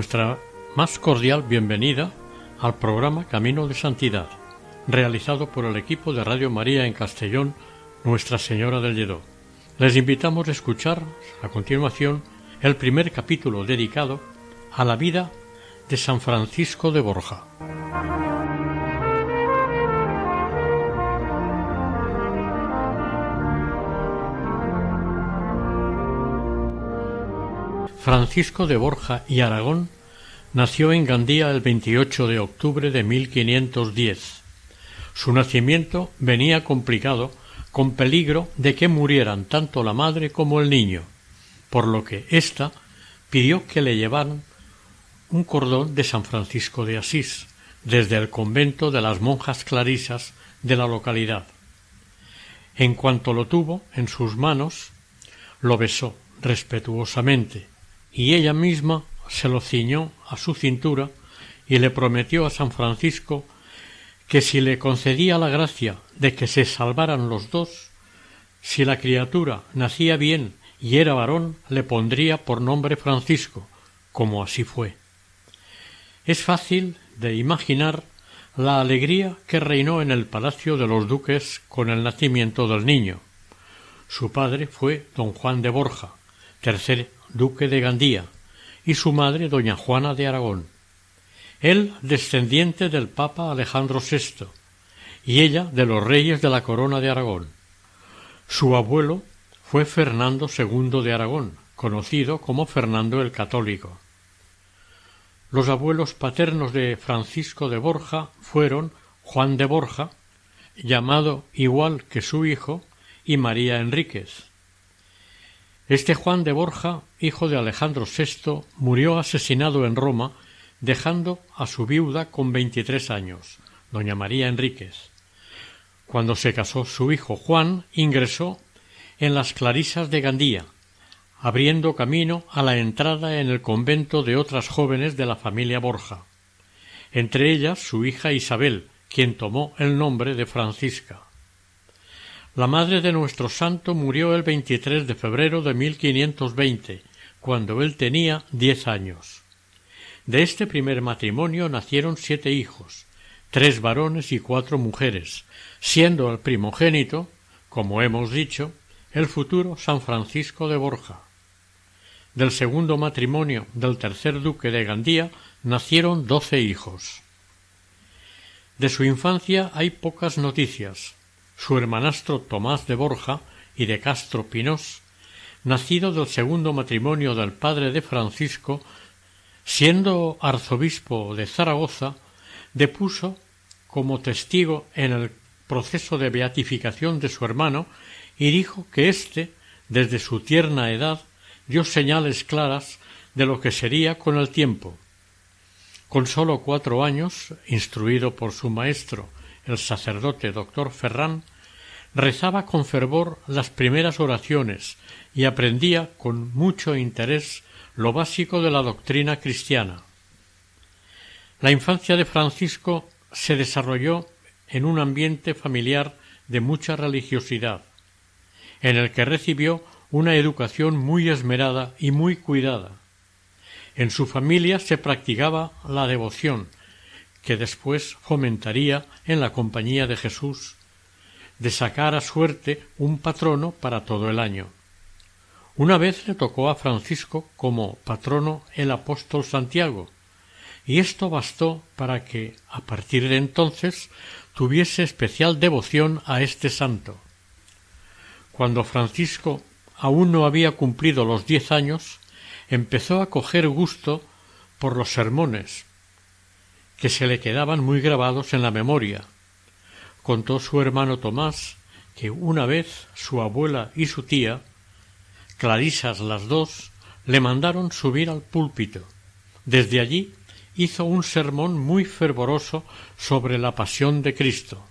Nuestra más cordial bienvenida al programa Camino de Santidad, realizado por el equipo de Radio María en Castellón, Nuestra Señora del Lledó. Les invitamos a escuchar a continuación el primer capítulo dedicado a la vida de San Francisco de Borja. Francisco de Borja y Aragón nació en Gandía el 28 de octubre de 1510. Su nacimiento venía complicado con peligro de que murieran tanto la madre como el niño, por lo que ésta pidió que le llevaran un cordón de San Francisco de Asís desde el convento de las monjas clarisas de la localidad. En cuanto lo tuvo en sus manos, lo besó respetuosamente y ella misma se lo ciñó a su cintura y le prometió a San Francisco que si le concedía la gracia de que se salvaran los dos, si la criatura nacía bien y era varón, le pondría por nombre Francisco, como así fue. Es fácil de imaginar la alegría que reinó en el palacio de los duques con el nacimiento del niño. Su padre fue don Juan de Borja, tercer duque de Gandía, y su madre doña Juana de Aragón. Él descendiente del Papa Alejandro VI, y ella de los reyes de la corona de Aragón. Su abuelo fue Fernando II de Aragón, conocido como Fernando el Católico. Los abuelos paternos de Francisco de Borja fueron Juan de Borja, llamado igual que su hijo, y María Enríquez. Este Juan de Borja, hijo de Alejandro VI, murió asesinado en Roma, dejando a su viuda con veintitrés años, doña María Enríquez. Cuando se casó su hijo Juan, ingresó en las Clarisas de Gandía, abriendo camino a la entrada en el convento de otras jóvenes de la familia Borja, entre ellas su hija Isabel, quien tomó el nombre de Francisca. La madre de nuestro santo murió el 23 de febrero de 1520, cuando él tenía diez años. De este primer matrimonio nacieron siete hijos, tres varones y cuatro mujeres, siendo el primogénito, como hemos dicho, el futuro San Francisco de Borja. Del segundo matrimonio del tercer duque de Gandía nacieron doce hijos. De su infancia hay pocas noticias, su hermanastro Tomás de Borja y de Castro Pinós, nacido del segundo matrimonio del padre de Francisco, siendo arzobispo de Zaragoza, depuso como testigo en el proceso de beatificación de su hermano y dijo que éste, desde su tierna edad, dio señales claras de lo que sería con el tiempo. Con sólo cuatro años, instruido por su maestro el sacerdote doctor Ferrán, rezaba con fervor las primeras oraciones y aprendía con mucho interés lo básico de la doctrina cristiana. La infancia de Francisco se desarrolló en un ambiente familiar de mucha religiosidad, en el que recibió una educación muy esmerada y muy cuidada. En su familia se practicaba la devoción, que después fomentaría en la compañía de Jesús, de sacar a suerte un patrono para todo el año. Una vez le tocó a Francisco como patrono el apóstol Santiago, y esto bastó para que, a partir de entonces, tuviese especial devoción a este santo. Cuando Francisco aún no había cumplido los diez años, empezó a coger gusto por los sermones, que se le quedaban muy grabados en la memoria. Contó su hermano Tomás que una vez su abuela y su tía, clarisas las dos, le mandaron subir al púlpito. Desde allí hizo un sermón muy fervoroso sobre la pasión de Cristo.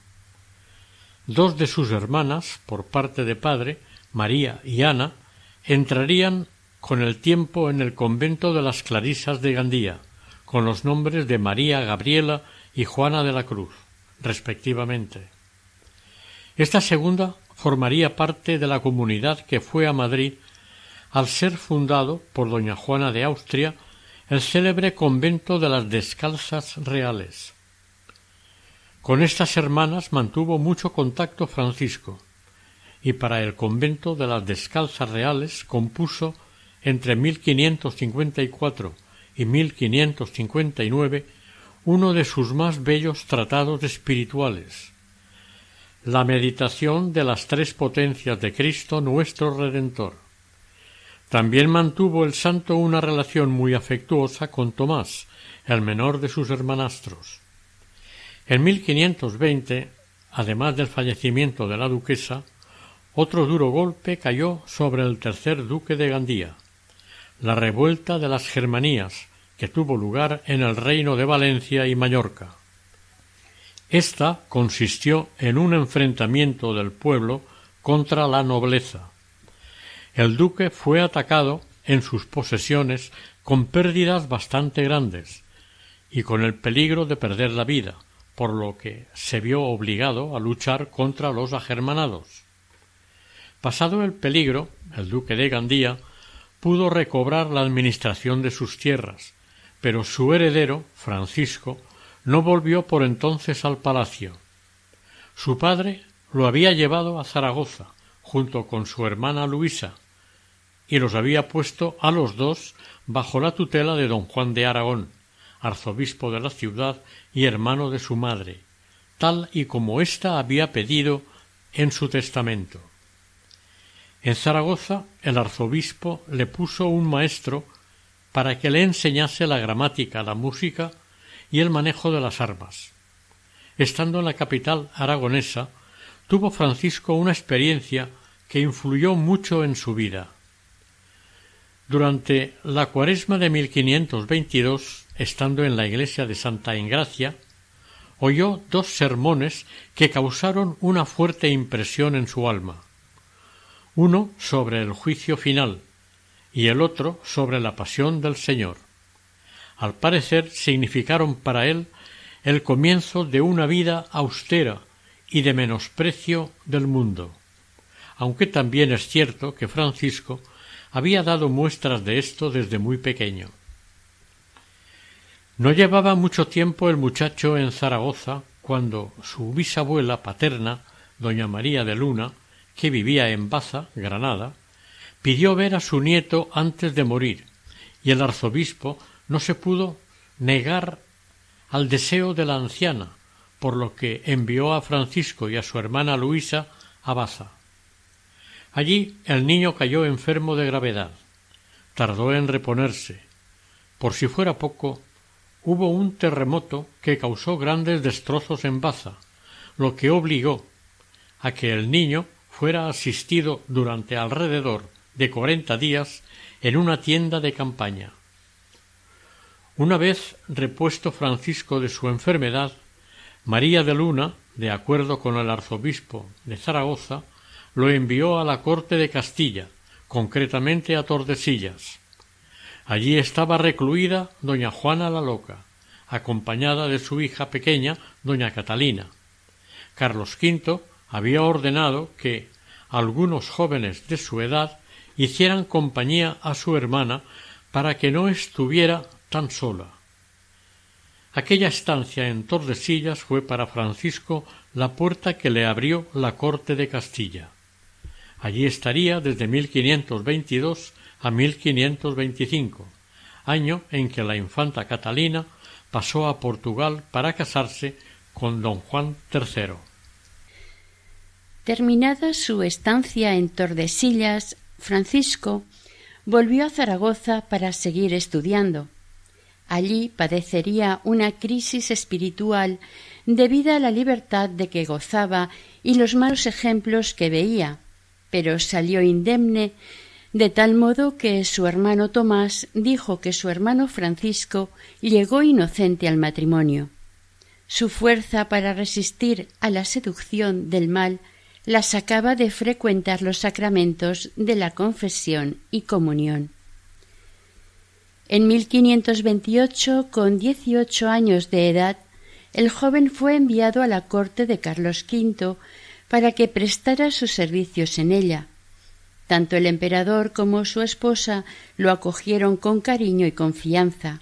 Dos de sus hermanas, por parte de padre, María y Ana, entrarían con el tiempo en el convento de las Clarisas de Gandía, con los nombres de María Gabriela y Juana de la Cruz, respectivamente. Esta segunda formaría parte de la comunidad que fue a Madrid al ser fundado por doña Juana de Austria el célebre convento de las Descalzas Reales. Con estas hermanas mantuvo mucho contacto Francisco, y para el convento de las Descalzas Reales compuso entre 1554 y 1559 uno de sus más bellos tratados espirituales, la meditación de las tres potencias de Cristo nuestro Redentor. También mantuvo el santo una relación muy afectuosa con Tomás, el menor de sus hermanastros. En 1520, además del fallecimiento de la duquesa, otro duro golpe cayó sobre el tercer duque de Gandía, la revuelta de las Germanías, que tuvo lugar en el reino de Valencia y Mallorca. Esta consistió en un enfrentamiento del pueblo contra la nobleza. El duque fue atacado en sus posesiones con pérdidas bastante grandes y con el peligro de perder la vida, por lo que se vio obligado a luchar contra los agermanados. Pasado el peligro, el duque de Gandía pudo recobrar la administración de sus tierras, pero su heredero, Francisco, no volvió por entonces al palacio. Su padre lo había llevado a Zaragoza, junto con su hermana Luisa, y los había puesto a los dos bajo la tutela de don Juan de Aragón, arzobispo de la ciudad y hermano de su madre, tal y como ésta había pedido en su testamento. En Zaragoza el arzobispo le puso un maestro para que le enseñase la gramática, la música y el manejo de las armas. Estando en la capital aragonesa, tuvo Francisco una experiencia que influyó mucho en su vida. Durante la cuaresma de 1522 estando en la iglesia de Santa Ingracia, oyó dos sermones que causaron una fuerte impresión en su alma. Uno sobre el juicio final y el otro sobre la pasión del Señor. Al parecer significaron para él el comienzo de una vida austera y de menosprecio del mundo, aunque también es cierto que Francisco había dado muestras de esto desde muy pequeño. No llevaba mucho tiempo el muchacho en Zaragoza cuando su bisabuela paterna, doña María de Luna, que vivía en Baza, Granada, pidió ver a su nieto antes de morir, y el arzobispo no se pudo negar al deseo de la anciana, por lo que envió a Francisco y a su hermana Luisa a Baza. Allí el niño cayó enfermo de gravedad. Tardó en reponerse. Por si fuera poco, hubo un terremoto que causó grandes destrozos en Baza, lo que obligó a que el niño fuera asistido durante alrededor de cuarenta días en una tienda de campaña. Una vez repuesto Francisco de su enfermedad, María de Luna, de acuerdo con el arzobispo de Zaragoza, lo envió a la corte de Castilla, concretamente a Tordesillas. Allí estaba recluida doña Juana la Loca, acompañada de su hija pequeña, doña Catalina. Carlos V había ordenado que algunos jóvenes de su edad hicieran compañía a su hermana para que no estuviera tan sola. Aquella estancia en Tordesillas fue para Francisco la puerta que le abrió la corte de Castilla. Allí estaría desde 1522 a 1525, año en que la infanta Catalina pasó a Portugal para casarse con don Juan III. Terminada su estancia en Tordesillas, Francisco volvió a Zaragoza para seguir estudiando. Allí padecería una crisis espiritual debida a la libertad de que gozaba y los malos ejemplos que veía, pero salió indemne de tal modo que su hermano Tomás dijo que su hermano Francisco llegó inocente al matrimonio. Su fuerza para resistir a la seducción del mal la sacaba de frecuentar los sacramentos de la confesión y comunión. En 1528, con dieciocho años de edad, el joven fue enviado a la corte de Carlos V para que prestara sus servicios en ella. Tanto el emperador como su esposa lo acogieron con cariño y confianza,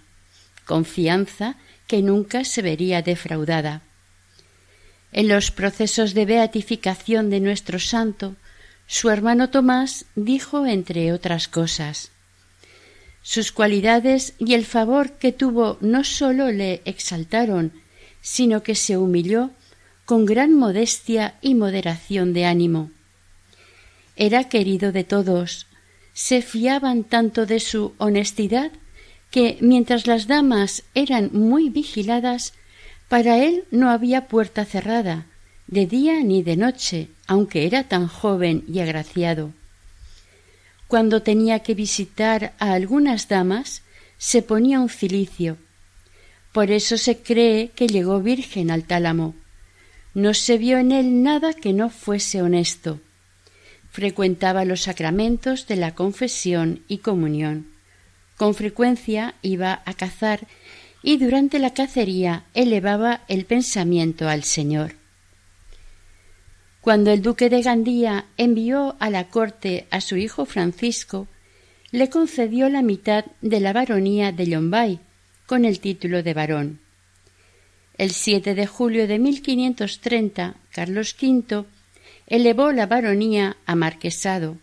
confianza que nunca se vería defraudada. En los procesos de beatificación de nuestro santo, su hermano Tomás dijo, entre otras cosas, sus cualidades y el favor que tuvo no sólo le exaltaron, sino que se humilló con gran modestia y moderación de ánimo. Era querido de todos, se fiaban tanto de su honestidad que mientras las damas eran muy vigiladas, para él no había puerta cerrada, de día ni de noche, aunque era tan joven y agraciado. Cuando tenía que visitar a algunas damas, se ponía un cilicio. Por eso se cree que llegó virgen al tálamo. No se vio en él nada que no fuese honesto. Frecuentaba los sacramentos de la confesión y comunión. Con frecuencia iba a cazar y durante la cacería elevaba el pensamiento al Señor. Cuando el duque de Gandía envió a la corte a su hijo Francisco, le concedió la mitad de la baronía de Llombay, con el título de barón. El 7 de julio de 1530, Carlos V elevó la baronía a marquesado.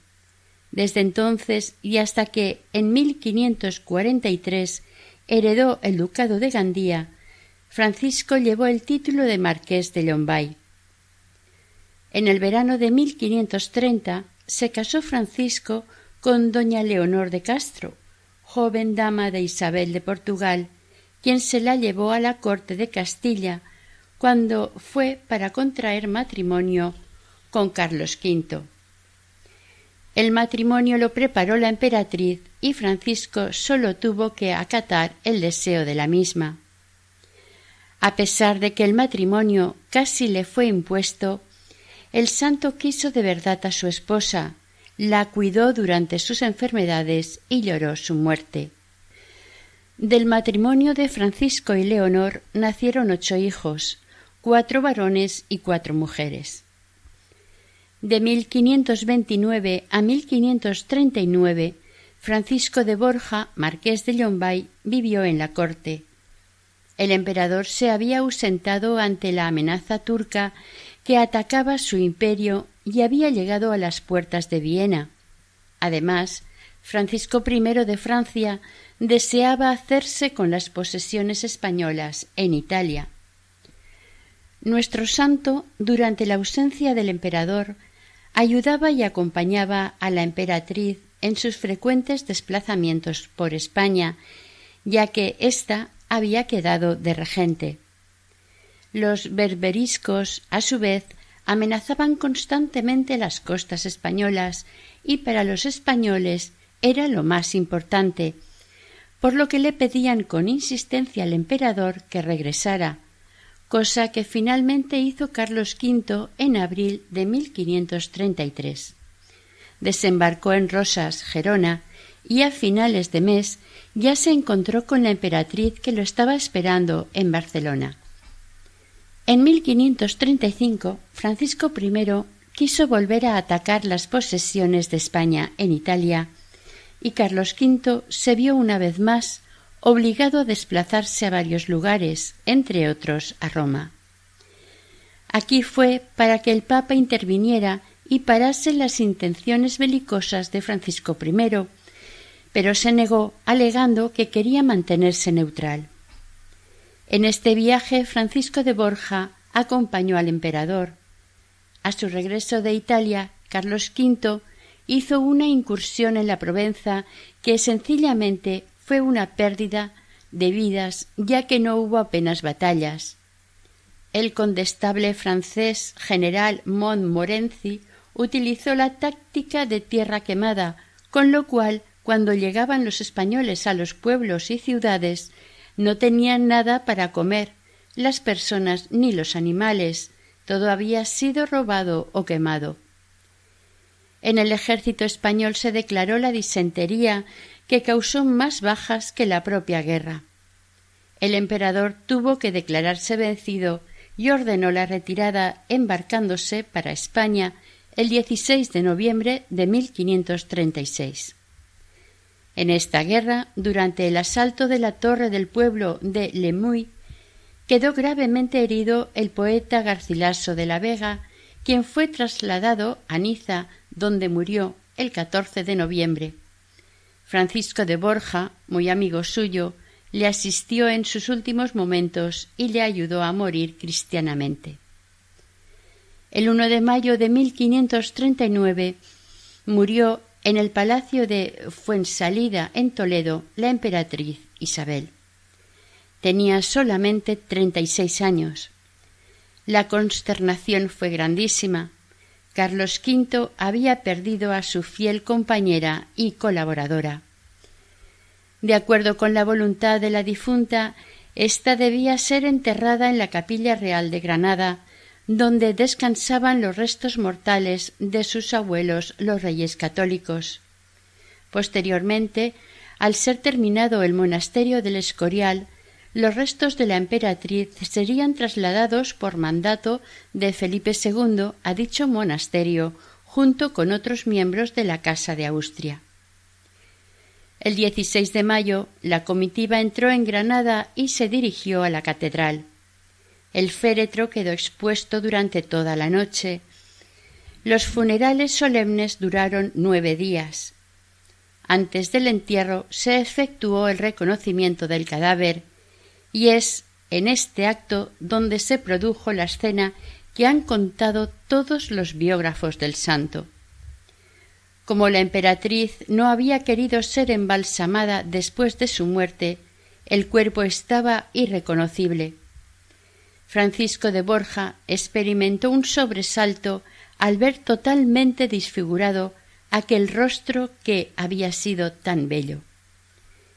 Desde entonces y hasta que en 1543 heredó el ducado de Gandía, Francisco llevó el título de marqués de Llombay. En el verano de 1530 se casó Francisco con doña Leonor de Castro, joven dama de Isabel de Portugal, quien se la llevó a la corte de Castilla cuando fue para contraer matrimonio con Carlos V. El matrimonio lo preparó la emperatriz y Francisco sólo tuvo que acatar el deseo de la misma. A pesar de que el matrimonio casi le fue impuesto, el santo quiso de verdad a su esposa, la cuidó durante sus enfermedades y lloró su muerte. Del matrimonio de Francisco y Leonor nacieron ocho hijos, cuatro varones y cuatro mujeres. De 1529 a 1539, Francisco de Borja, marqués de Llombay, vivió en la corte. El emperador se había ausentado ante la amenaza turca que atacaba su imperio y había llegado a las puertas de Viena. Además, Francisco I de Francia deseaba hacerse con las posesiones españolas en Italia. Nuestro santo, durante la ausencia del emperador, ayudaba y acompañaba a la emperatriz en sus frecuentes desplazamientos por España, ya que ésta había quedado de regente. Los berberiscos, a su vez, amenazaban constantemente las costas españolas y para los españoles era lo más importante, por lo que le pedían con insistencia al emperador que regresara, cosa que finalmente hizo Carlos V en abril de 1533. Desembarcó en Rosas, Gerona, y a finales de mes ya se encontró con la emperatriz que lo estaba esperando en Barcelona. En 1535, Francisco I quiso volver a atacar las posesiones de España en Italia y Carlos V se vio una vez más obligado a desplazarse a varios lugares, entre otros a Roma. Aquí fue para que el Papa interviniera y parase las intenciones belicosas de Francisco I, pero se negó alegando que quería mantenerse neutral. En este viaje Francisco de Borja acompañó al emperador. A su regreso de Italia, Carlos V hizo una incursión en la Provenza que sencillamente fue una pérdida debidas ya que no hubo apenas batallas. El condestable francés general Montmorency utilizó la táctica de tierra quemada, con lo cual, cuando llegaban los españoles a los pueblos y ciudades, no tenían nada para comer, las personas ni los animales, todo había sido robado o quemado. En el ejército español se declaró la disentería que causó más bajas que la propia guerra. El emperador tuvo que declararse vencido y ordenó la retirada embarcándose para España el 16 de noviembre de 1536. En esta guerra, durante el asalto de la torre del pueblo de Lemuy, quedó gravemente herido el poeta Garcilaso de la Vega, quien fue trasladado a Niza, donde murió el 14 de noviembre. Francisco de Borja, muy amigo suyo, le asistió en sus últimos momentos y le ayudó a morir cristianamente. El 1 de mayo de 1539 murió en el palacio de Fuensalida, en Toledo, la emperatriz Isabel. Tenía solamente treinta y seis años. La consternación fue grandísima. Carlos V había perdido a su fiel compañera y colaboradora. De acuerdo con la voluntad de la difunta, ésta debía ser enterrada en la capilla real de Granada, donde descansaban los restos mortales de sus abuelos los reyes católicos. Posteriormente, al ser terminado el monasterio del Escorial, los restos de la emperatriz serían trasladados por mandato de Felipe II a dicho monasterio, junto con otros miembros de la Casa de Austria. El 16 de mayo, la comitiva entró en Granada y se dirigió a la catedral. El féretro quedó expuesto durante toda la noche. Los funerales solemnes duraron nueve días. Antes del entierro se efectuó el reconocimiento del cadáver y es en este acto donde se produjo la escena que han contado todos los biógrafos del santo. Como la emperatriz no había querido ser embalsamada después de su muerte, el cuerpo estaba irreconocible. Francisco de Borja experimentó un sobresalto al ver totalmente disfigurado aquel rostro que había sido tan bello.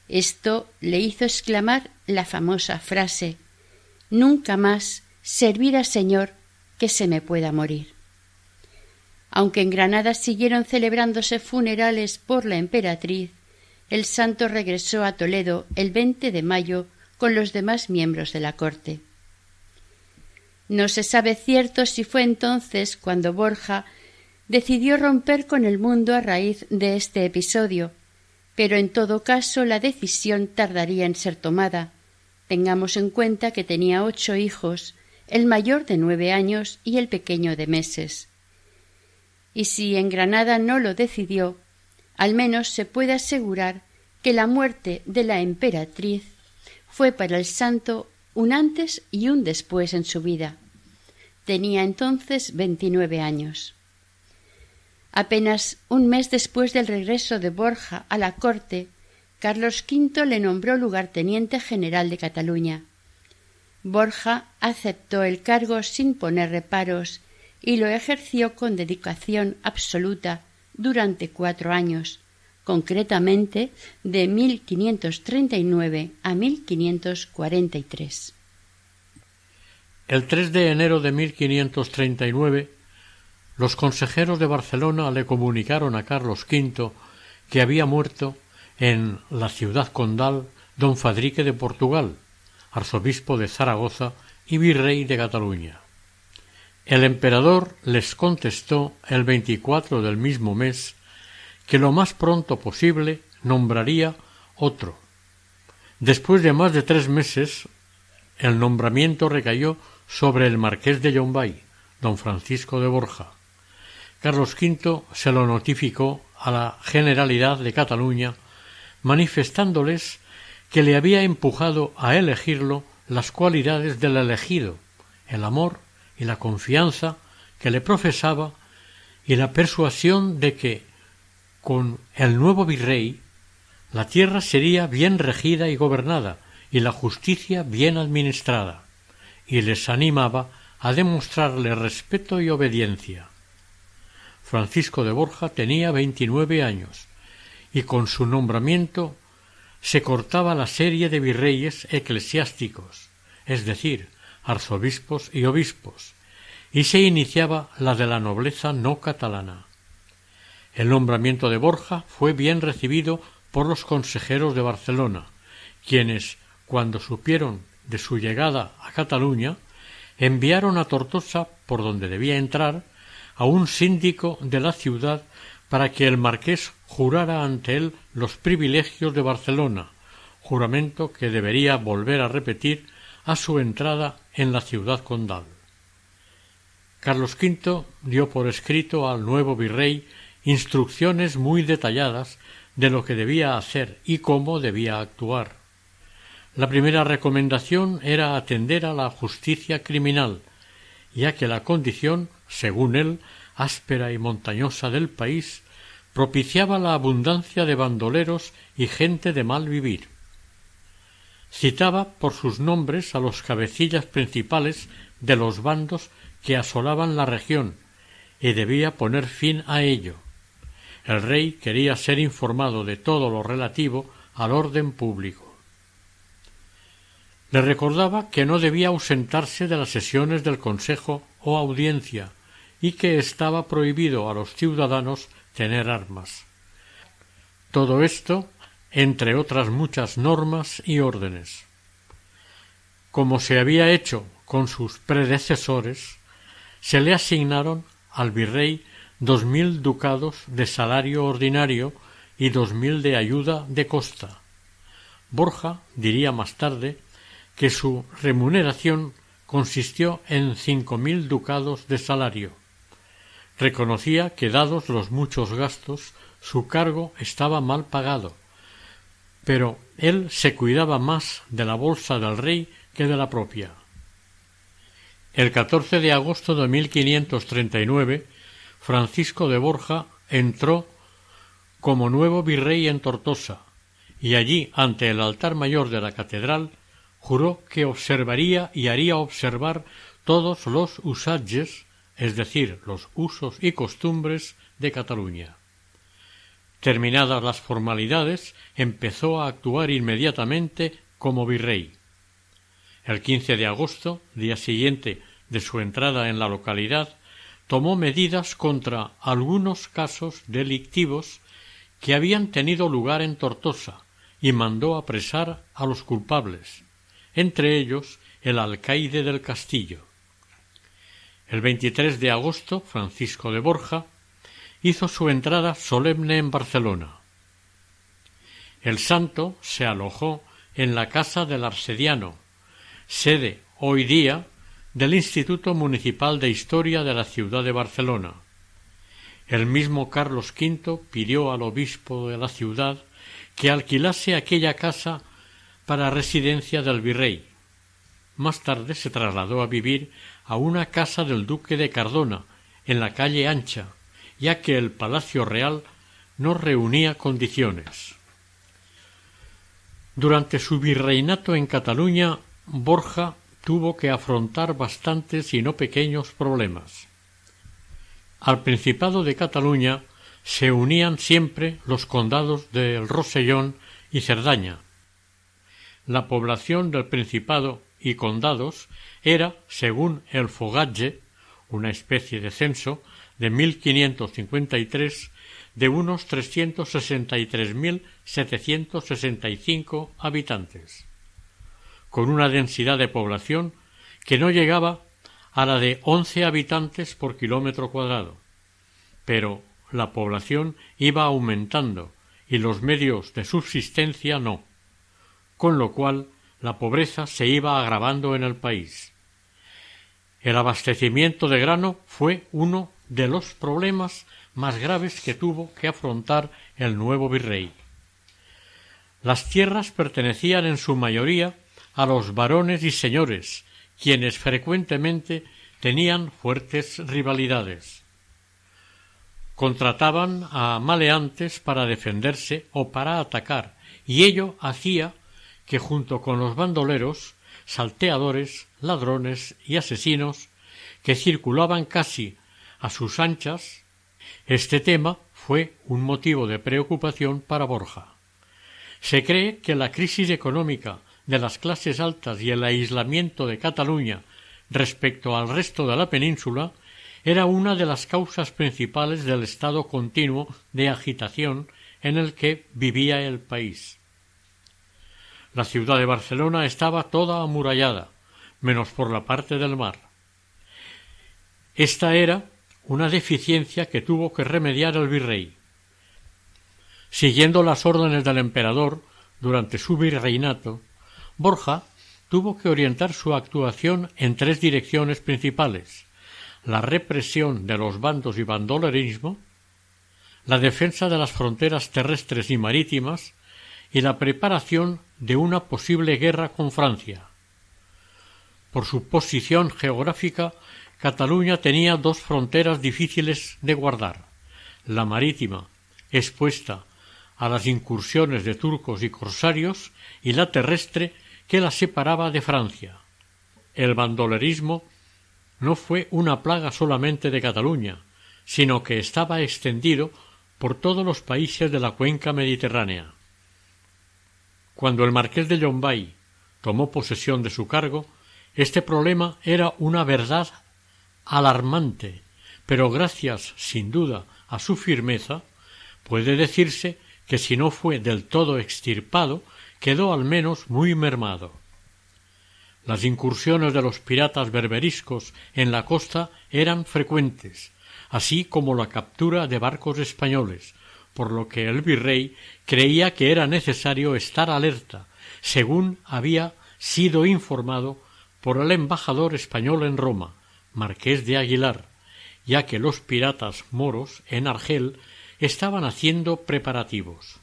Esto le hizo exclamar la famosa frase Nunca más servir a Señor que se me pueda morir. Aunque en Granada siguieron celebrándose funerales por la emperatriz, el santo regresó a Toledo el 20 de mayo con los demás miembros de la corte. No se sabe cierto si fue entonces cuando Borja decidió romper con el mundo a raíz de este episodio, pero en todo caso la decisión tardaría en ser tomada. Tengamos en cuenta que tenía ocho hijos, el mayor de nueve años y el pequeño de meses. Y si en Granada no lo decidió, al menos se puede asegurar que la muerte de la emperatriz fue para el santo un antes y un después en su vida. Tenía entonces veintinueve años. Apenas un mes después del regreso de Borja a la corte, Carlos V le nombró lugarteniente general de Cataluña. Borja aceptó el cargo sin poner reparos y lo ejerció con dedicación absoluta durante cuatro años, concretamente de 1539 a 1543. El 3 de enero de 1539, los consejeros de Barcelona le comunicaron a Carlos V que había muerto en la ciudad condal don Fadrique de Portugal, arzobispo de Zaragoza y virrey de Cataluña. El emperador les contestó el 24 del mismo mes que lo más pronto posible nombraría otro. Después de más de tres meses, el nombramiento recayó sobre el marqués de Yombay, don Francisco de Borja. Carlos V se lo notificó a la Generalidad de Cataluña, manifestándoles que le había empujado a elegirlo las cualidades del elegido, el amor y la confianza que le profesaba y la persuasión de que con el nuevo virrey la tierra sería bien regida y gobernada, y la justicia bien administrada, y les animaba a demostrarle respeto y obediencia. Francisco de Borja tenía veintinueve años, y con su nombramiento se cortaba la serie de virreyes eclesiásticos, es decir, arzobispos y obispos, y se iniciaba la de la nobleza no catalana. El nombramiento de Borja fue bien recibido por los consejeros de Barcelona, quienes, cuando supieron de su llegada a Cataluña, enviaron a Tortosa, por donde debía entrar, a un síndico de la ciudad para que el marqués jurara ante él los privilegios de Barcelona, juramento que debería volver a repetir a su entrada en la ciudad condal. Carlos V dio por escrito al nuevo virrey instrucciones muy detalladas de lo que debía hacer y cómo debía actuar. La primera recomendación era atender a la justicia criminal, ya que la condición, según él, áspera y montañosa del país, propiciaba la abundancia de bandoleros y gente de mal vivir. Citaba por sus nombres a los cabecillas principales de los bandos que asolaban la región, y debía poner fin a ello. El rey quería ser informado de todo lo relativo al orden público. Le recordaba que no debía ausentarse de las sesiones del Consejo o audiencia y que estaba prohibido a los ciudadanos tener armas. Todo esto entre otras muchas normas y órdenes. Como se había hecho con sus predecesores, se le asignaron al virrey dos mil ducados de salario ordinario y dos mil de ayuda de costa. Borja diría más tarde que su remuneración consistió en cinco mil ducados de salario. Reconocía que dados los muchos gastos su cargo estaba mal pagado, pero él se cuidaba más de la bolsa del rey que de la propia. El 14 de agosto de 1539, Francisco de Borja entró como nuevo virrey en Tortosa, y allí, ante el altar mayor de la catedral, juró que observaría y haría observar todos los usages, es decir, los usos y costumbres de Cataluña. Terminadas las formalidades, empezó a actuar inmediatamente como virrey. El 15 de agosto, día siguiente de su entrada en la localidad, tomó medidas contra algunos casos delictivos que habían tenido lugar en Tortosa y mandó apresar a los culpables, entre ellos el alcaide del castillo. El 23 de agosto, Francisco de Borja hizo su entrada solemne en Barcelona. El santo se alojó en la casa del Arsediano, sede hoy día del Instituto Municipal de Historia de la ciudad de Barcelona. El mismo Carlos V pidió al obispo de la ciudad que alquilase aquella casa para residencia del virrey. Más tarde se trasladó a vivir a una casa del duque de Cardona, en la calle Ancha, ya que el Palacio Real no reunía condiciones. Durante su virreinato en Cataluña, Borja tuvo que afrontar bastantes y no pequeños problemas. Al Principado de Cataluña se unían siempre los condados del Rosellón y Cerdaña, la población del Principado y condados era, según el Fogatge, una especie de censo de 1553, de unos trescientos sesenta y tres mil setecientos sesenta y cinco habitantes, con una densidad de población que no llegaba a la de once habitantes por kilómetro cuadrado. Pero la población iba aumentando y los medios de subsistencia no con lo cual la pobreza se iba agravando en el país. El abastecimiento de grano fue uno de los problemas más graves que tuvo que afrontar el nuevo virrey. Las tierras pertenecían en su mayoría a los varones y señores, quienes frecuentemente tenían fuertes rivalidades. Contrataban a maleantes para defenderse o para atacar, y ello hacía que junto con los bandoleros, salteadores, ladrones y asesinos que circulaban casi a sus anchas, este tema fue un motivo de preocupación para Borja. Se cree que la crisis económica de las clases altas y el aislamiento de Cataluña respecto al resto de la península era una de las causas principales del estado continuo de agitación en el que vivía el país. La ciudad de Barcelona estaba toda amurallada, menos por la parte del mar. Esta era una deficiencia que tuvo que remediar el virrey. Siguiendo las órdenes del emperador durante su virreinato, Borja tuvo que orientar su actuación en tres direcciones principales la represión de los bandos y bandolerismo, la defensa de las fronteras terrestres y marítimas y la preparación de una posible guerra con Francia. Por su posición geográfica, Cataluña tenía dos fronteras difíciles de guardar la marítima, expuesta a las incursiones de turcos y corsarios, y la terrestre, que la separaba de Francia. El bandolerismo no fue una plaga solamente de Cataluña, sino que estaba extendido por todos los países de la cuenca mediterránea. Cuando el marqués de Llombay tomó posesión de su cargo, este problema era una verdad alarmante, pero gracias, sin duda, a su firmeza, puede decirse que si no fue del todo extirpado, quedó al menos muy mermado. Las incursiones de los piratas berberiscos en la costa eran frecuentes, así como la captura de barcos españoles, por lo que el virrey creía que era necesario estar alerta, según había sido informado por el embajador español en Roma, marqués de Aguilar, ya que los piratas moros en Argel estaban haciendo preparativos.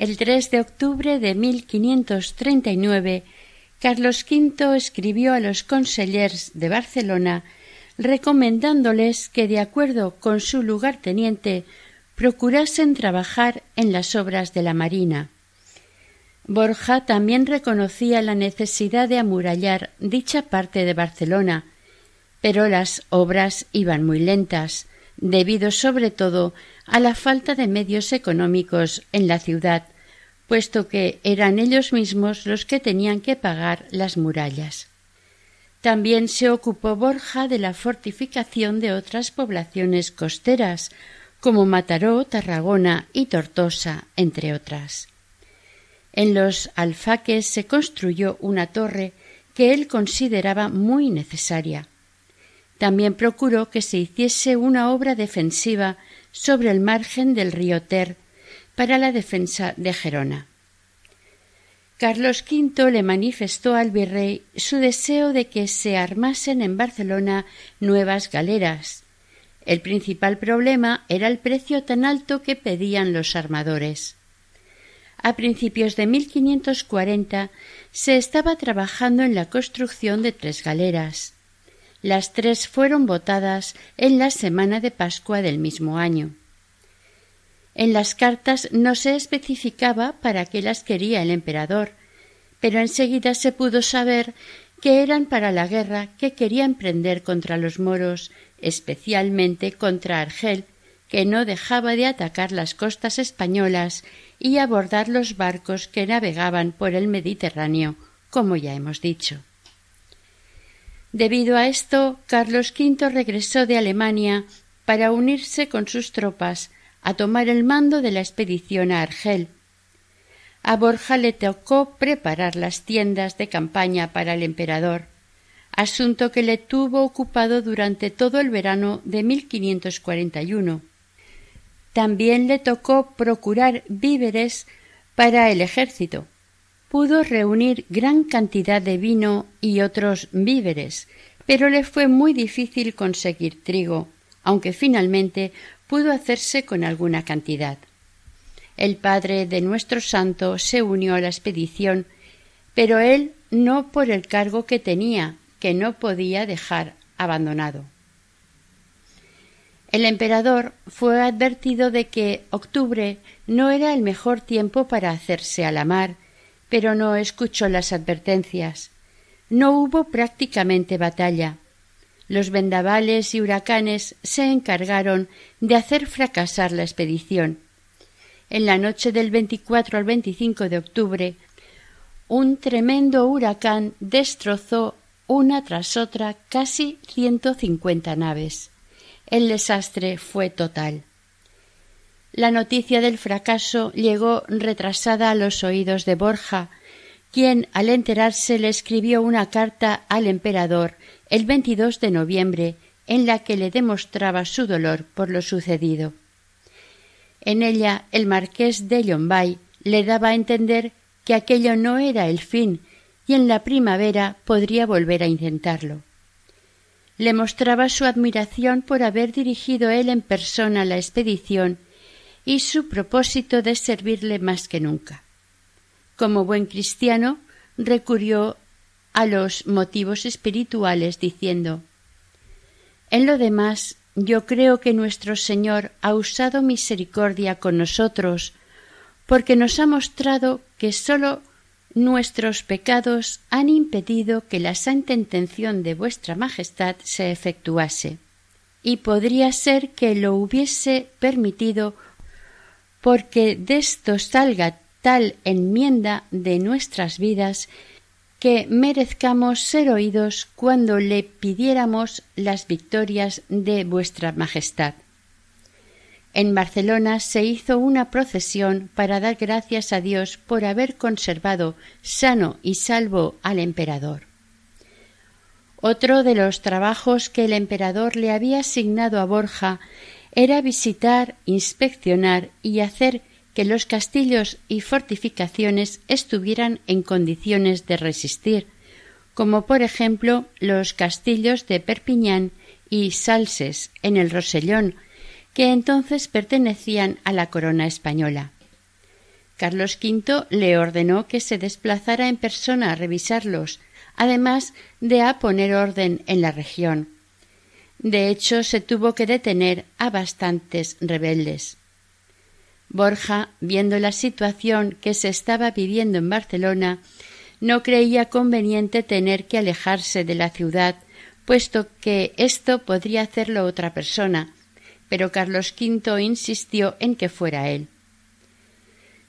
El 3 de octubre de 1539, Carlos V escribió a los consellers de Barcelona recomendándoles que, de acuerdo con su lugarteniente, procurasen trabajar en las obras de la Marina. Borja también reconocía la necesidad de amurallar dicha parte de Barcelona, pero las obras iban muy lentas, debido sobre todo a la falta de medios económicos en la ciudad, puesto que eran ellos mismos los que tenían que pagar las murallas. También se ocupó Borja de la fortificación de otras poblaciones costeras, como Mataró, Tarragona y Tortosa, entre otras. En los alfaques se construyó una torre que él consideraba muy necesaria. También procuró que se hiciese una obra defensiva sobre el margen del río Ter para la defensa de Gerona. Carlos V le manifestó al virrey su deseo de que se armasen en Barcelona nuevas galeras. El principal problema era el precio tan alto que pedían los armadores. A principios de 1540 se estaba trabajando en la construcción de tres galeras. Las tres fueron votadas en la semana de Pascua del mismo año. En las cartas no se especificaba para qué las quería el emperador, pero enseguida se pudo saber que eran para la guerra que quería emprender contra los moros, especialmente contra Argel, que no dejaba de atacar las costas españolas y abordar los barcos que navegaban por el Mediterráneo, como ya hemos dicho. Debido a esto, Carlos V regresó de Alemania para unirse con sus tropas a tomar el mando de la expedición a Argel. A Borja le tocó preparar las tiendas de campaña para el emperador, asunto que le tuvo ocupado durante todo el verano de 1541. También le tocó procurar víveres para el ejército. Pudo reunir gran cantidad de vino y otros víveres, pero le fue muy difícil conseguir trigo, aunque finalmente pudo hacerse con alguna cantidad. El padre de nuestro santo se unió a la expedición, pero él no por el cargo que tenía, que no podía dejar abandonado. El emperador fue advertido de que octubre no era el mejor tiempo para hacerse a la mar, pero no escuchó las advertencias. No hubo prácticamente batalla. Los vendavales y huracanes se encargaron de hacer fracasar la expedición. En la noche del 24 al 25 de octubre, un tremendo huracán destrozó una tras otra casi ciento cincuenta naves. El desastre fue total. La noticia del fracaso llegó retrasada a los oídos de Borja, quien al enterarse le escribió una carta al emperador el 22 de noviembre en la que le demostraba su dolor por lo sucedido. En ella el marqués de Llombay le daba a entender que aquello no era el fin y en la primavera podría volver a intentarlo. Le mostraba su admiración por haber dirigido él en persona la expedición y su propósito de servirle más que nunca. Como buen cristiano, recurrió a los motivos espirituales diciendo En lo demás, yo creo que nuestro Señor ha usado misericordia con nosotros, porque nos ha mostrado que sólo nuestros pecados han impedido que la santa intención de vuestra Majestad se efectuase, y podría ser que lo hubiese permitido porque de esto salga tal enmienda de nuestras vidas que merezcamos ser oídos cuando le pidiéramos las victorias de vuestra Majestad. En Barcelona se hizo una procesión para dar gracias a Dios por haber conservado sano y salvo al emperador. Otro de los trabajos que el emperador le había asignado a Borja era visitar, inspeccionar y hacer que los castillos y fortificaciones estuvieran en condiciones de resistir, como por ejemplo los castillos de Perpiñán y Salses en el Rosellón, que entonces pertenecían a la corona española. Carlos V le ordenó que se desplazara en persona a revisarlos, además de a poner orden en la región. De hecho, se tuvo que detener a bastantes rebeldes. Borja, viendo la situación que se estaba viviendo en Barcelona, no creía conveniente tener que alejarse de la ciudad, puesto que esto podría hacerlo otra persona, pero Carlos V insistió en que fuera él.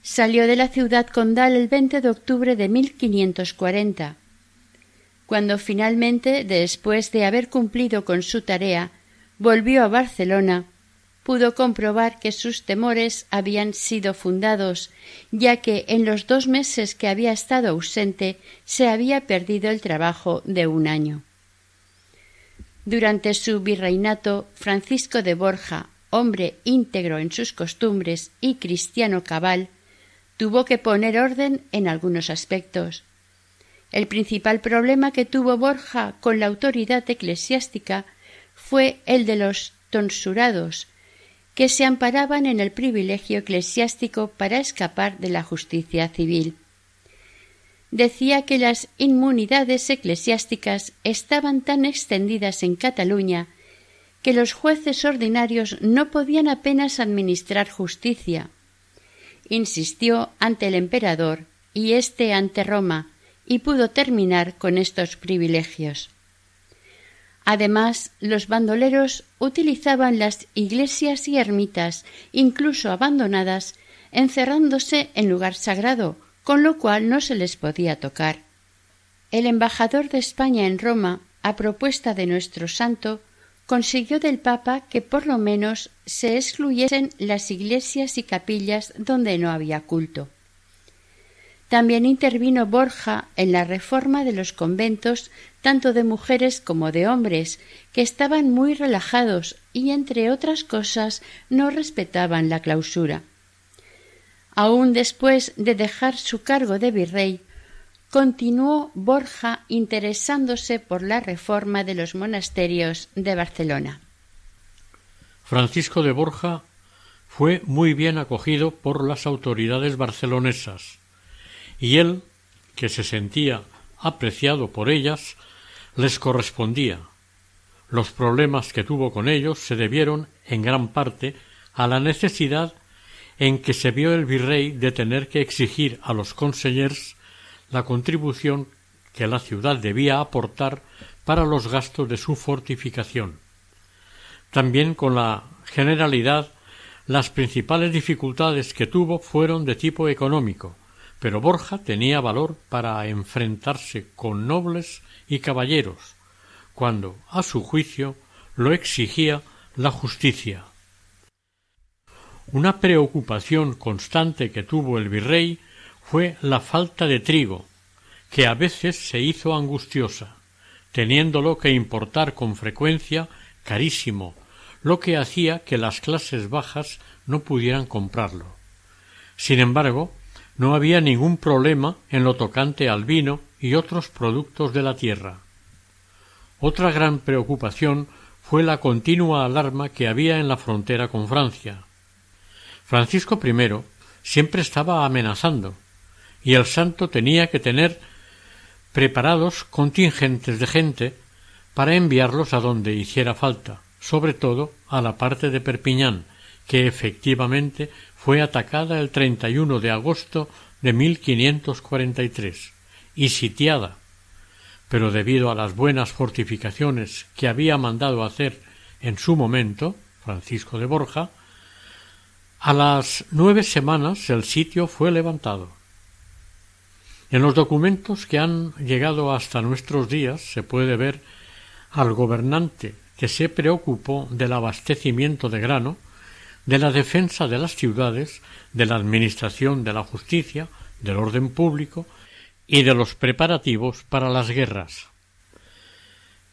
Salió de la ciudad condal el 20 de octubre de 1540. Cuando finalmente, después de haber cumplido con su tarea, volvió a Barcelona, pudo comprobar que sus temores habían sido fundados, ya que en los dos meses que había estado ausente se había perdido el trabajo de un año. Durante su virreinato, Francisco de Borja, hombre íntegro en sus costumbres y cristiano cabal, tuvo que poner orden en algunos aspectos. El principal problema que tuvo Borja con la autoridad eclesiástica fue el de los tonsurados, que se amparaban en el privilegio eclesiástico para escapar de la justicia civil. Decía que las inmunidades eclesiásticas estaban tan extendidas en Cataluña que los jueces ordinarios no podían apenas administrar justicia. Insistió ante el emperador y éste ante Roma, y pudo terminar con estos privilegios. Además, los bandoleros utilizaban las iglesias y ermitas, incluso abandonadas, encerrándose en lugar sagrado, con lo cual no se les podía tocar. El embajador de España en Roma, a propuesta de nuestro santo, consiguió del Papa que por lo menos se excluyesen las iglesias y capillas donde no había culto. También intervino Borja en la reforma de los conventos tanto de mujeres como de hombres, que estaban muy relajados y, entre otras cosas, no respetaban la clausura. Aun después de dejar su cargo de virrey, continuó Borja interesándose por la reforma de los monasterios de Barcelona. Francisco de Borja fue muy bien acogido por las autoridades barcelonesas y él, que se sentía apreciado por ellas, les correspondía. Los problemas que tuvo con ellos se debieron, en gran parte, a la necesidad en que se vio el virrey de tener que exigir a los consellers la contribución que la ciudad debía aportar para los gastos de su fortificación. También con la generalidad las principales dificultades que tuvo fueron de tipo económico, pero Borja tenía valor para enfrentarse con nobles y caballeros, cuando, a su juicio, lo exigía la justicia. Una preocupación constante que tuvo el virrey fue la falta de trigo, que a veces se hizo angustiosa, teniéndolo que importar con frecuencia carísimo, lo que hacía que las clases bajas no pudieran comprarlo. Sin embargo, no había ningún problema en lo tocante al vino y otros productos de la tierra. Otra gran preocupación fue la continua alarma que había en la frontera con Francia. Francisco I siempre estaba amenazando, y el santo tenía que tener preparados contingentes de gente para enviarlos a donde hiciera falta, sobre todo a la parte de Perpiñán, que efectivamente fue atacada el 31 de agosto de 1543 y sitiada, pero debido a las buenas fortificaciones que había mandado hacer en su momento Francisco de Borja, a las nueve semanas el sitio fue levantado. En los documentos que han llegado hasta nuestros días se puede ver al gobernante que se preocupó del abastecimiento de grano de la defensa de las ciudades, de la administración de la justicia, del orden público y de los preparativos para las guerras.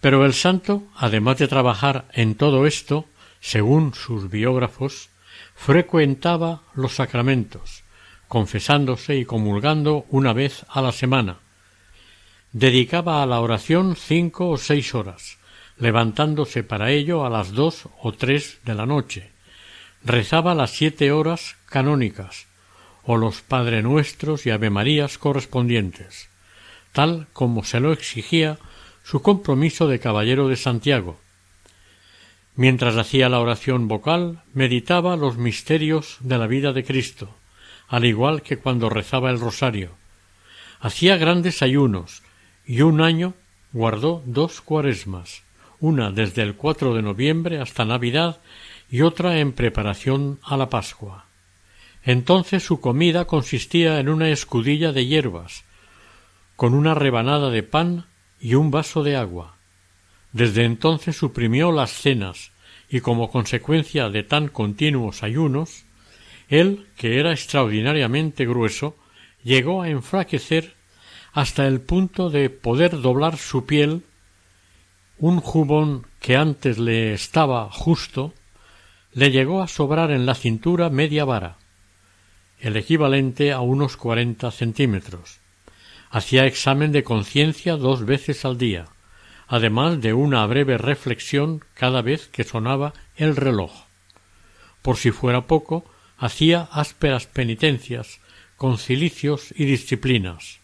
Pero el santo, además de trabajar en todo esto, según sus biógrafos, frecuentaba los sacramentos, confesándose y comulgando una vez a la semana. Dedicaba a la oración cinco o seis horas, levantándose para ello a las dos o tres de la noche, rezaba las siete horas canónicas o los Padre Nuestros y Ave Marías correspondientes, tal como se lo exigía su compromiso de caballero de Santiago. Mientras hacía la oración vocal, meditaba los misterios de la vida de Cristo, al igual que cuando rezaba el rosario. Hacía grandes ayunos y un año guardó dos cuaresmas, una desde el cuatro de noviembre hasta Navidad y otra en preparación a la Pascua. Entonces su comida consistía en una escudilla de hierbas, con una rebanada de pan y un vaso de agua. Desde entonces suprimió las cenas, y como consecuencia de tan continuos ayunos, él, que era extraordinariamente grueso, llegó a enflaquecer hasta el punto de poder doblar su piel un jubón que antes le estaba justo le llegó a sobrar en la cintura media vara, el equivalente a unos cuarenta centímetros. Hacía examen de conciencia dos veces al día, además de una breve reflexión cada vez que sonaba el reloj. Por si fuera poco, hacía ásperas penitencias, concilicios y disciplinas.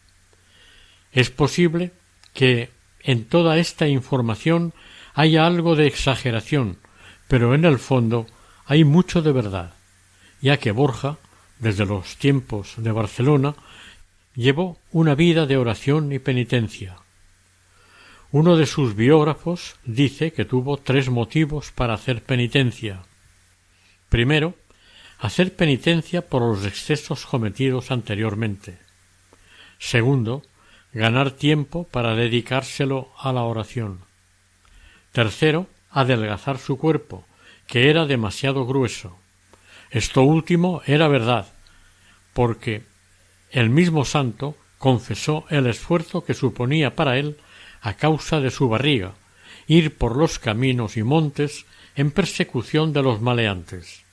Es posible que en toda esta información haya algo de exageración, pero en el fondo hay mucho de verdad, ya que Borja, desde los tiempos de Barcelona, llevó una vida de oración y penitencia. Uno de sus biógrafos dice que tuvo tres motivos para hacer penitencia. Primero, hacer penitencia por los excesos cometidos anteriormente. Segundo, ganar tiempo para dedicárselo a la oración. Tercero, adelgazar su cuerpo, que era demasiado grueso. Esto último era verdad, porque el mismo santo confesó el esfuerzo que suponía para él, a causa de su barriga, ir por los caminos y montes en persecución de los maleantes.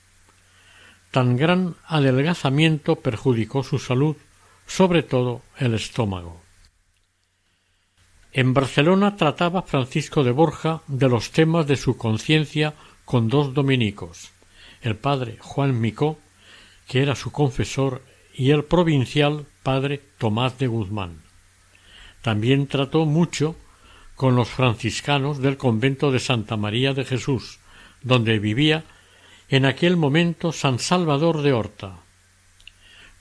Tan gran adelgazamiento perjudicó su salud, sobre todo el estómago. En Barcelona trataba Francisco de Borja de los temas de su conciencia con dos dominicos, el padre Juan Micó, que era su confesor, y el provincial padre Tomás de Guzmán. También trató mucho con los franciscanos del convento de Santa María de Jesús, donde vivía en aquel momento San Salvador de Horta.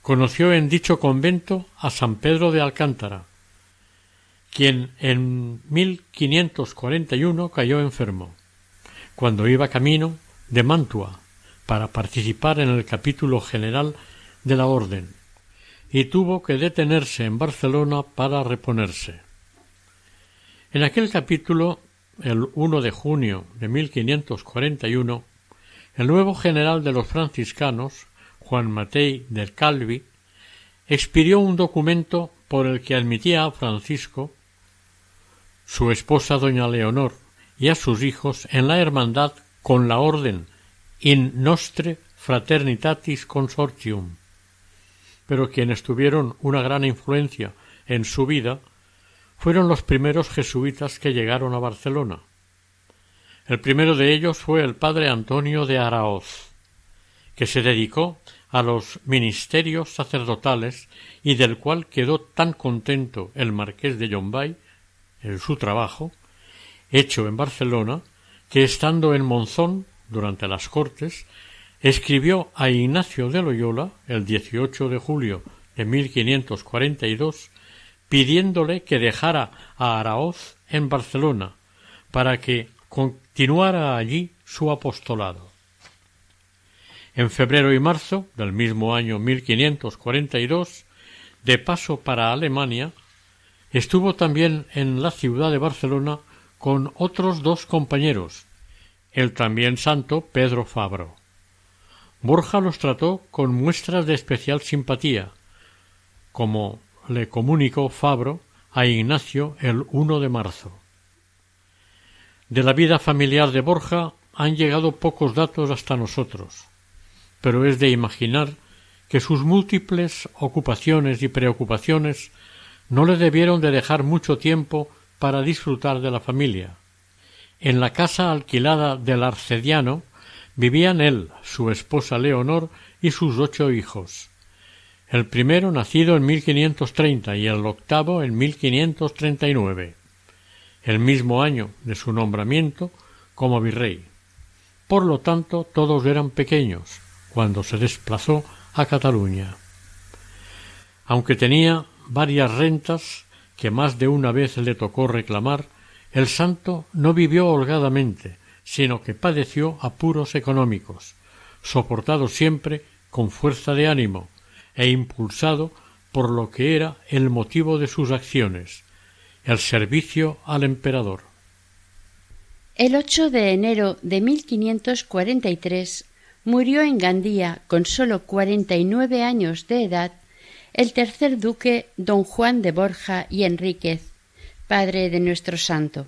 Conoció en dicho convento a San Pedro de Alcántara, quien en 1541 cayó enfermo, cuando iba camino de Mantua para participar en el capítulo general de la Orden, y tuvo que detenerse en Barcelona para reponerse. En aquel capítulo, el 1 de junio de 1541, el nuevo general de los franciscanos, Juan Matei del Calvi, expidió un documento por el que admitía a Francisco, su esposa doña Leonor y a sus hijos en la hermandad con la orden in nostre fraternitatis consortium. Pero quienes tuvieron una gran influencia en su vida fueron los primeros jesuitas que llegaron a Barcelona. El primero de ellos fue el padre Antonio de Araoz, que se dedicó a los ministerios sacerdotales y del cual quedó tan contento el marqués de Yombay en su trabajo, hecho en Barcelona, que estando en Monzón durante las Cortes, escribió a Ignacio de Loyola el 18 de julio de 1542 pidiéndole que dejara a Araoz en Barcelona para que continuara allí su apostolado. En febrero y marzo del mismo año 1542, de paso para Alemania, estuvo también en la ciudad de Barcelona con otros dos compañeros, el también santo Pedro Fabro. Borja los trató con muestras de especial simpatía, como le comunicó Fabro a Ignacio el 1 de marzo. De la vida familiar de Borja han llegado pocos datos hasta nosotros, pero es de imaginar que sus múltiples ocupaciones y preocupaciones no le debieron de dejar mucho tiempo para disfrutar de la familia. En la casa alquilada del arcediano vivían él, su esposa Leonor y sus ocho hijos. El primero nacido en 1530 y el octavo en 1539 el mismo año de su nombramiento como virrey. Por lo tanto, todos eran pequeños cuando se desplazó a Cataluña. Aunque tenía varias rentas que más de una vez le tocó reclamar, el santo no vivió holgadamente, sino que padeció apuros económicos, soportado siempre con fuerza de ánimo e impulsado por lo que era el motivo de sus acciones, el servicio al emperador. El 8 de enero de 1543 murió en Gandía, con sólo cuarenta y nueve años de edad, el tercer duque don Juan de Borja y Enríquez, padre de nuestro santo.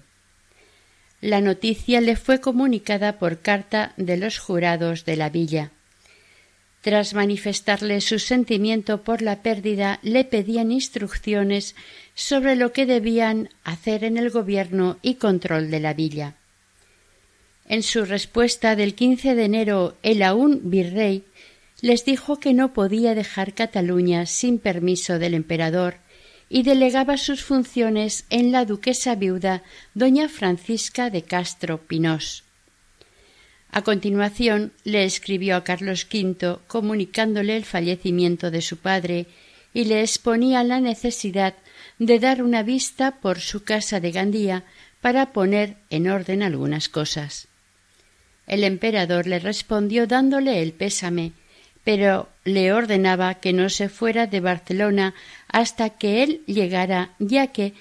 la noticia le fue comunicada por carta de los jurados de la villa. Tras manifestarle su sentimiento por la pérdida, le pedían instrucciones sobre lo que debían hacer en el gobierno y control de la villa. En su respuesta del 15 de enero, el aún virrey les dijo que no podía dejar Cataluña sin permiso del emperador y delegaba sus funciones en la duquesa viuda doña Francisca de Castro Pinós. A continuación le escribió a Carlos V comunicándole el fallecimiento de su padre y le exponía la necesidad de dar una vista por su casa de Gandía para poner en orden algunas cosas. El emperador le respondió dándole el pésame, pero le ordenaba que no se fuera de Barcelona hasta que él llegara, ya que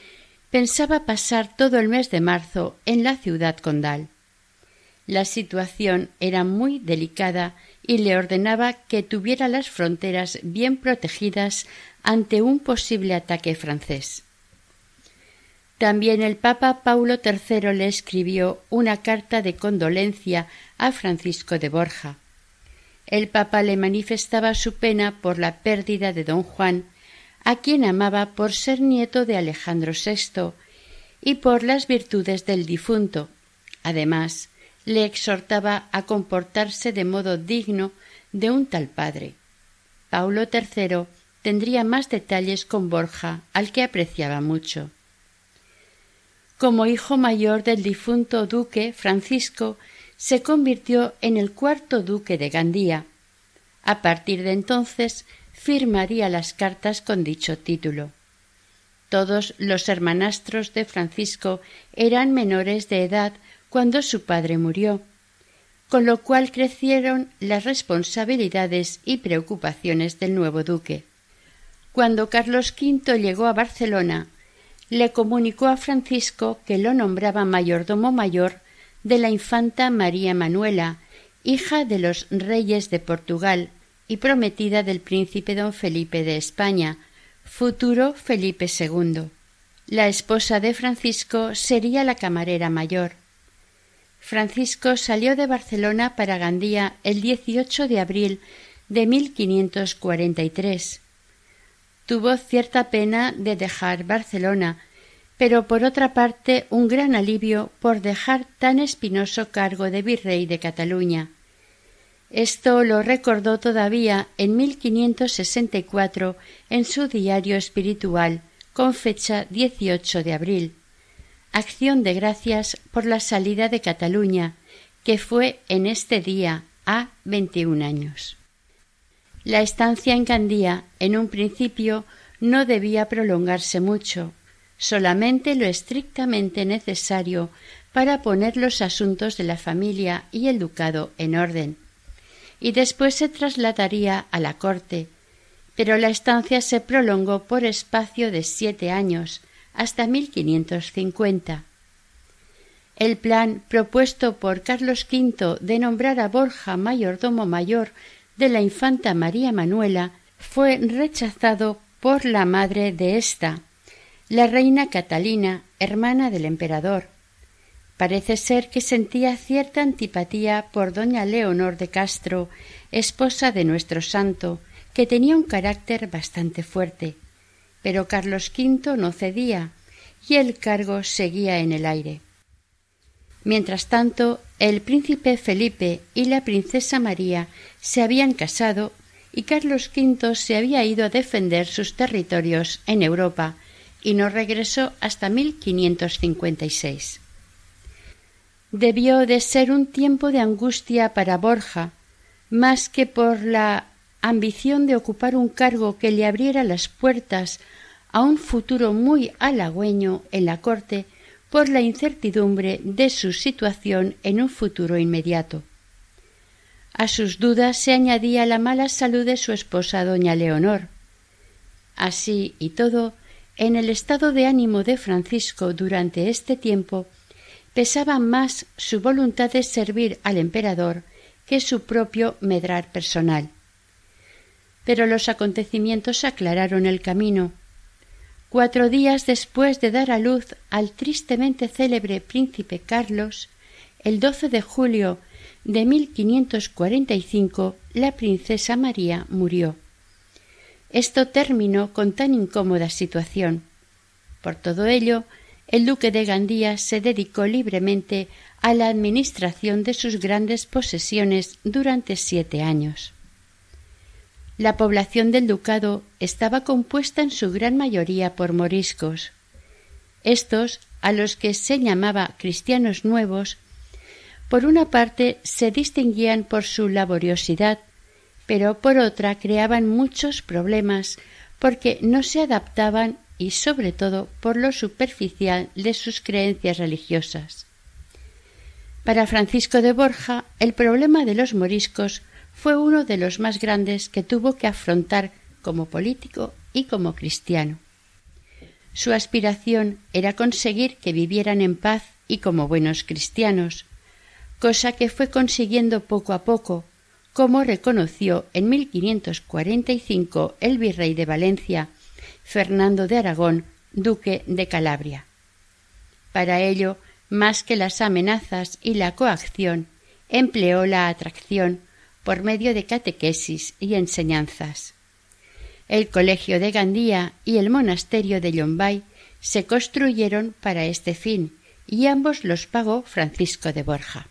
pensaba pasar todo el mes de marzo en la ciudad condal. La situación era muy delicada y le ordenaba que tuviera las fronteras bien protegidas ante un posible ataque francés. También el Papa Paulo III le escribió una carta de condolencia a Francisco de Borja. El Papa le manifestaba su pena por la pérdida de don Juan, a quien amaba por ser nieto de Alejandro VI y por las virtudes del difunto. Además, le exhortaba a comportarse de modo digno de un tal padre. Paulo III tendría más detalles con Borja, al que apreciaba mucho. Como hijo mayor del difunto duque Francisco, se convirtió en el cuarto duque de Gandía. A partir de entonces firmaría las cartas con dicho título. Todos los hermanastros de Francisco eran menores de edad cuando su padre murió, con lo cual crecieron las responsabilidades y preocupaciones del nuevo duque. Cuando Carlos V llegó a Barcelona, le comunicó a Francisco que lo nombraba mayordomo mayor de la infanta María Manuela, hija de los reyes de Portugal y prometida del príncipe don Felipe de España, futuro Felipe II. La esposa de Francisco sería la camarera mayor. Francisco salió de Barcelona para Gandía el 18 de abril de 1543. Tuvo cierta pena de dejar Barcelona, pero por otra parte un gran alivio por dejar tan espinoso cargo de virrey de Cataluña. Esto lo recordó todavía en 1564 en su diario espiritual con fecha 18 de abril acción de gracias por la salida de Cataluña, que fue en este día a veintiún años. La estancia en Gandía, en un principio, no debía prolongarse mucho, solamente lo estrictamente necesario para poner los asuntos de la familia y el ducado en orden, y después se trasladaría a la corte, pero la estancia se prolongó por espacio de siete años, hasta 1550. El plan propuesto por Carlos V de nombrar a Borja mayordomo mayor de la infanta María Manuela fue rechazado por la madre de ésta, la reina Catalina, hermana del emperador. Parece ser que sentía cierta antipatía por doña Leonor de Castro, esposa de nuestro santo, que tenía un carácter bastante fuerte pero Carlos V no cedía y el cargo seguía en el aire. Mientras tanto, el príncipe Felipe y la princesa María se habían casado y Carlos V se había ido a defender sus territorios en Europa y no regresó hasta 1556. Debió de ser un tiempo de angustia para Borja, más que por la ambición de ocupar un cargo que le abriera las puertas a un futuro muy halagüeño en la corte por la incertidumbre de su situación en un futuro inmediato. A sus dudas se añadía la mala salud de su esposa doña Leonor. Así y todo, en el estado de ánimo de Francisco durante este tiempo pesaba más su voluntad de servir al emperador que su propio medrar personal. Pero los acontecimientos aclararon el camino. cuatro días después de dar a luz al tristemente célebre príncipe Carlos, el 12 de julio de 1545 la princesa María murió. Esto terminó con tan incómoda situación. Por todo ello, el duque de Gandía se dedicó libremente a la administración de sus grandes posesiones durante siete años. La población del ducado estaba compuesta en su gran mayoría por moriscos. Estos, a los que se llamaba cristianos nuevos, por una parte se distinguían por su laboriosidad, pero por otra creaban muchos problemas porque no se adaptaban y sobre todo por lo superficial de sus creencias religiosas. Para Francisco de Borja, el problema de los moriscos fue uno de los más grandes que tuvo que afrontar como político y como cristiano. Su aspiración era conseguir que vivieran en paz y como buenos cristianos, cosa que fue consiguiendo poco a poco, como reconoció en 1545 el virrey de Valencia, Fernando de Aragón, duque de Calabria. Para ello, más que las amenazas y la coacción, empleó la atracción por medio de catequesis y enseñanzas. El colegio de Gandía y el monasterio de Llombay se construyeron para este fin, y ambos los pagó Francisco de Borja.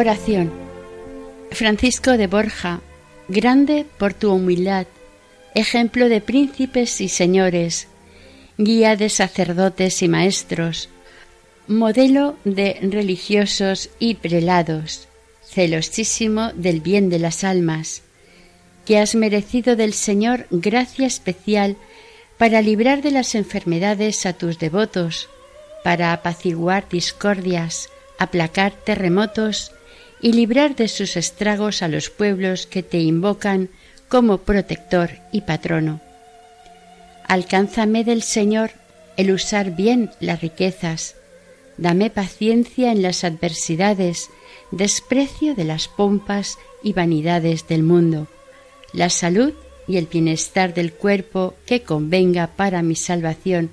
Oración. Francisco de Borja, grande por tu humildad, ejemplo de príncipes y señores, guía de sacerdotes y maestros, modelo de religiosos y prelados, celosísimo del bien de las almas, que has merecido del Señor gracia especial para librar de las enfermedades a tus devotos, para apaciguar discordias, aplacar terremotos y librar de sus estragos a los pueblos que te invocan como protector y patrono. Alcánzame del Señor el usar bien las riquezas, dame paciencia en las adversidades, desprecio de las pompas y vanidades del mundo, la salud y el bienestar del cuerpo que convenga para mi salvación,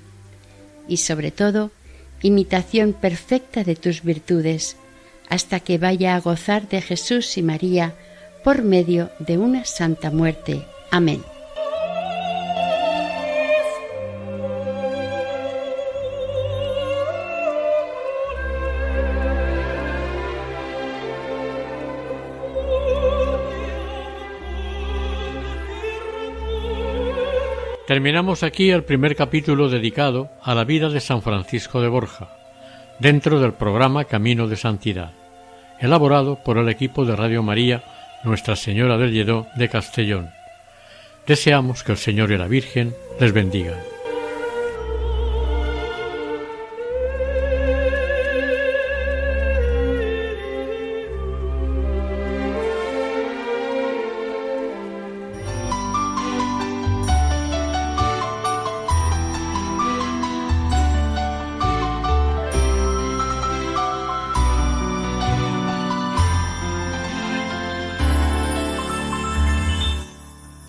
y sobre todo, imitación perfecta de tus virtudes, hasta que vaya a gozar de Jesús y María por medio de una santa muerte. Amén. Terminamos aquí el primer capítulo dedicado a la vida de San Francisco de Borja, dentro del programa Camino de Santidad elaborado por el equipo de Radio María Nuestra Señora del Lledó de Castellón. Deseamos que el Señor y la Virgen les bendigan.